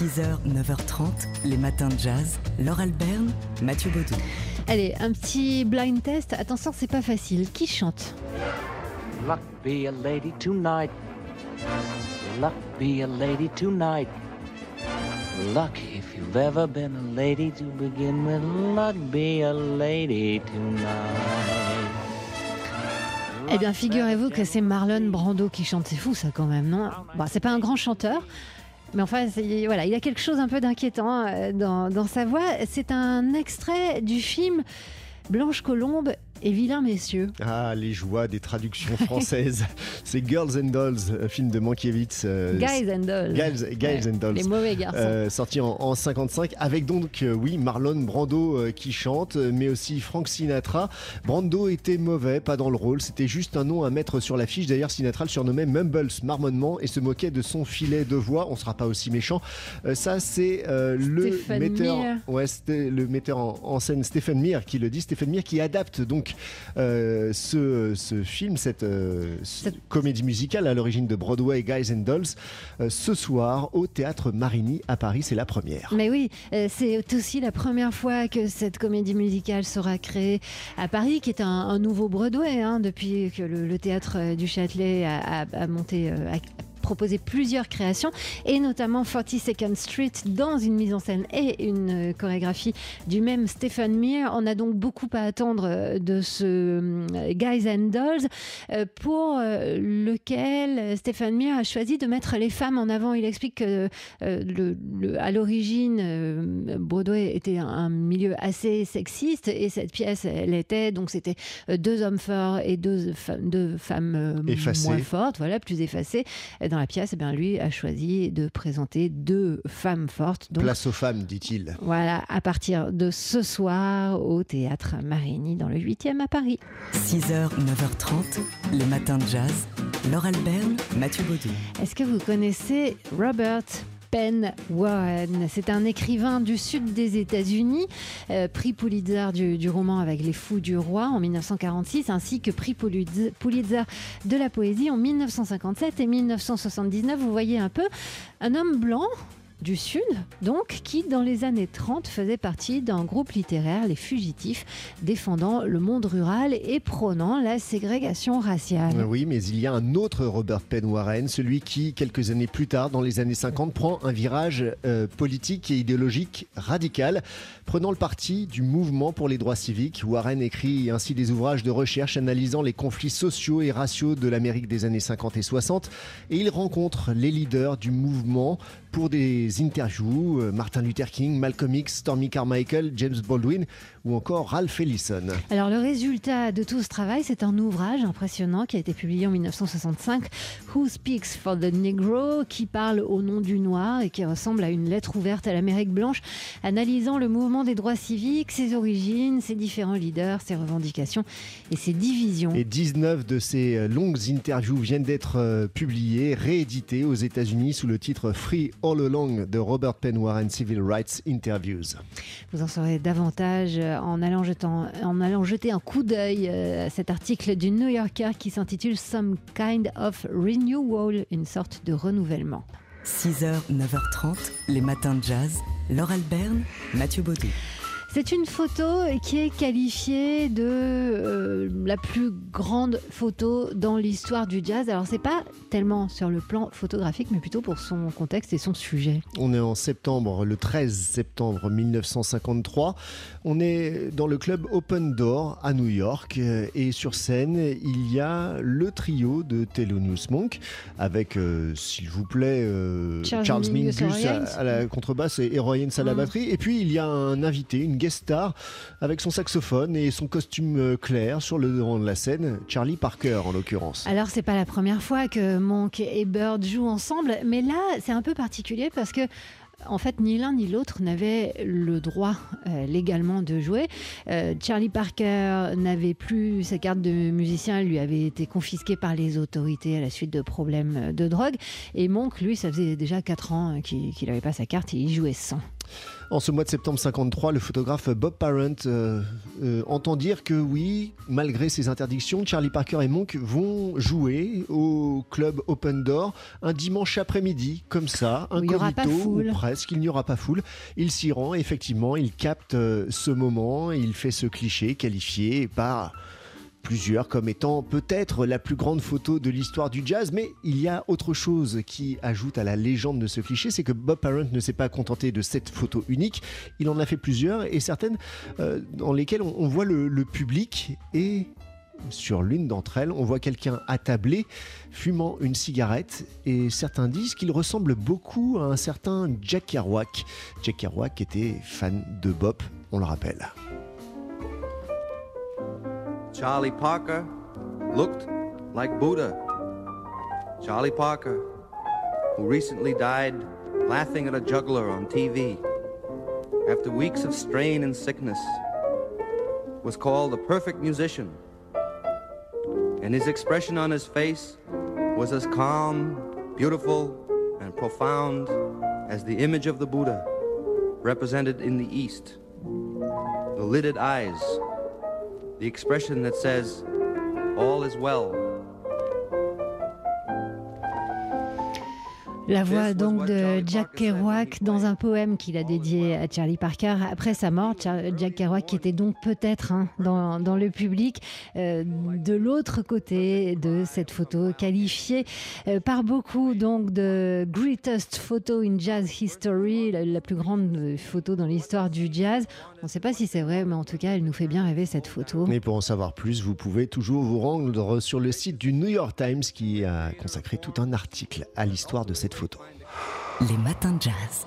6h, 9h30, les matins de jazz. Laure Alberne, Mathieu Baudou. Allez, un petit blind test. Attention, c'est pas facile. Qui chante? Luck be a lady tonight. Luck be a lady tonight. Luck if you've ever been a lady to begin with. Luck be a lady tonight. Eh bien, figurez-vous que c'est Marlon Brando qui chante. C'est fou, ça, quand même, non? Bon, c'est pas un grand chanteur. Mais enfin, voilà, il y a quelque chose un peu d'inquiétant euh, dans, dans sa voix. C'est un extrait du film Blanche Colombe et Vilain Messieurs. Ah, les joies des traductions françaises. C'est Girls and Dolls, un film de Mankiewicz. euh, Guys and Dolls. Guys- Guys and Dolls. Les mauvais garçons. euh, sorti en, en 55 avec donc euh, oui Marlon Brando euh, qui chante euh, mais aussi Frank Sinatra Brando était mauvais pas dans le rôle c'était juste un nom à mettre sur l'affiche d'ailleurs Sinatra le surnommait Mumbles marmonnement et se moquait de son filet de voix on sera pas aussi méchant Euh, ça c'est euh, le Stephen metteur ouais le metteur en, en scène Stephen Mears qui le dit Stephen Mears qui adapte donc euh, ce, ce film cette, euh, ce- Cette- comédie musicale à l'origine de Broadway Guys and Dolls euh, ce soir au théâtre Marigny à Paris c'est la première. Mais oui, c'est aussi la première fois que cette comédie musicale sera créée à Paris, qui est un, un nouveau Broadway, hein, depuis que le, le théâtre du Châtelet a, a- a monté, a proposé plusieurs créations, et notamment 42nd Street dans une mise en scène et une euh, chorégraphie du même Stephen Mears. On a donc beaucoup à attendre euh, de ce euh, Guys and Dolls, pour lequel Stephen Mears a choisi de mettre les femmes en avant. Il explique que le, le- à l'origine, Broadway était un, milieu assez sexiste et cette pièce, elle était donc c'était deux hommes forts et deux, femmes- deux femmes Effacées. moins fortes, voilà, plus effacées. Dans la pièce, eh bien, lui a choisi de présenter deux femmes fortes. Donc, Place aux femmes, dit-il. voilà, à partir de ce soir au théâtre Marigny dans le 8e à Paris. 6h, 9h30, les matins de jazz. Laure Alberne, Mathieu Baudou. Est-ce que vous connaissez Robert? Penn Warren C'est un écrivain du sud des États-Unis, euh, prix Pulitzer du, roman avec Les Fous du Roi en 1946, ainsi que prix Pulitzer de la poésie en 1957 et 1979. Vous voyez un peu un homme blanc du Sud, donc, qui dans les années 30 faisait partie d'un groupe littéraire, les Fugitifs, défendant le monde rural et prônant la ségrégation raciale. Oui, mais il y a un autre Robert Penn Warren, celui qui, quelques années plus tard, dans les années 50, prend un virage euh, politique et idéologique radical, prenant le parti du mouvement pour les droits civiques. Warren écrit ainsi des ouvrages de recherche analysant les conflits sociaux et raciaux de l'Amérique des années 50 et 60, et il rencontre les leaders du mouvement pour des interviews, euh, Martin Luther King, Malcolm X, Stormy Carmichael, James Baldwin ou encore Ralph Ellison. Alors le résultat de tout ce travail, c'est un ouvrage impressionnant qui a été publié en 1965, Who Speaks for the Negro, qui parle au nom du noir et qui ressemble à une lettre ouverte à l'Amérique blanche, analysant le mouvement des droits civiques, ses origines, ses différents leaders, ses revendications et ses divisions. Et 19 de ces euh, longues interviews viennent d'être euh, publiées, rééditées aux États-Unis sous le titre Free All Along de Robert Penn Warren Civil Rights Interviews. Vous en saurez davantage euh, en allant, jetant- en allant jeter un coup d'œil euh, à cet article du New Yorker qui s'intitule Some Kind of Renewal, une sorte de renouvellement. 6h, 9h30, les matins de jazz. Laure Alberne, Mathieu Baudou. C'est une photo qui est qualifiée de euh, la plus grande photo dans l'histoire du jazz. Alors c'est pas tellement sur le plan photographique, mais plutôt pour son contexte et son sujet. On est en septembre, le 13 septembre 1953. On est dans le club Open Door à New York euh, et sur scène, il y a le trio de Thelonious Monk avec, euh, s'il vous plaît, euh, Charles Charles, Mingus à, la contrebasse et Roy Haynes à la batterie. Et puis il y a un invité, une guest star avec son saxophone et son costume euh, clair sur le devant de la scène, Charlie Parker en l'occurrence. Alors c'est pas la première fois que Monk et Bird jouent ensemble, mais là c'est un peu particulier parce que en fait, ni l'un ni l'autre n'avait le droit euh, légalement de jouer. Euh, Charlie Parker n'avait plus sa carte de musicien, elle lui avait été confisquée par les autorités à la suite de problèmes de drogue. Et Monk, lui, ça faisait déjà 4 ans qu'il n'avait pas sa carte et il jouait sans. En ce mois de septembre 53, le photographe Bob Parent euh, euh, entend dire que oui, malgré ses interdictions, Charlie Parker et Monk vont jouer au club Open Door un dimanche après-midi, comme ça, incognito, ou presque, il n'y aura pas foule. Il s'y rend, effectivement, il capte euh, ce moment, il fait ce cliché qualifié par plusieurs comme étant peut-être la plus grande photo de l'histoire du jazz, mais il y a autre chose qui ajoute à la légende de ce cliché, c'est que Bob Parent ne s'est pas contenté de cette photo unique, il en a fait plusieurs et certaines euh, dans lesquelles on, voit le public et sur l'une d'entre elles, on voit quelqu'un attablé, fumant une cigarette, et certains disent qu'il ressemble beaucoup à un certain Jack Kerouac. Jack Kerouac était fan de Bob, on le rappelle. Charlie Parker looked like Buddha. Charlie Parker, who recently died laughing at a juggler on TV after weeks of strain and sickness, was called the perfect musician. And his expression on his face was as calm, beautiful, and profound as the image of the Buddha represented in the East. The lidded eyes, the expression that says, All is well. La voix donc de Jack Kerouac dans un poème qu'il a dédié à Charlie Parker après sa mort. Jack Kerouac qui était donc peut-être hein, dans, dans le public euh, de l'autre côté de cette photo qualifiée euh, par beaucoup donc de greatest photo in jazz history, la, la plus grande photo dans l'histoire du jazz. On ne sait pas si c'est vrai, mais en tout cas, elle nous fait bien rêver cette photo. Et pour en savoir plus, vous pouvez toujours vous rendre sur le site du New York Times qui a consacré tout un article à l'histoire de cette photo. Les matins de jazz.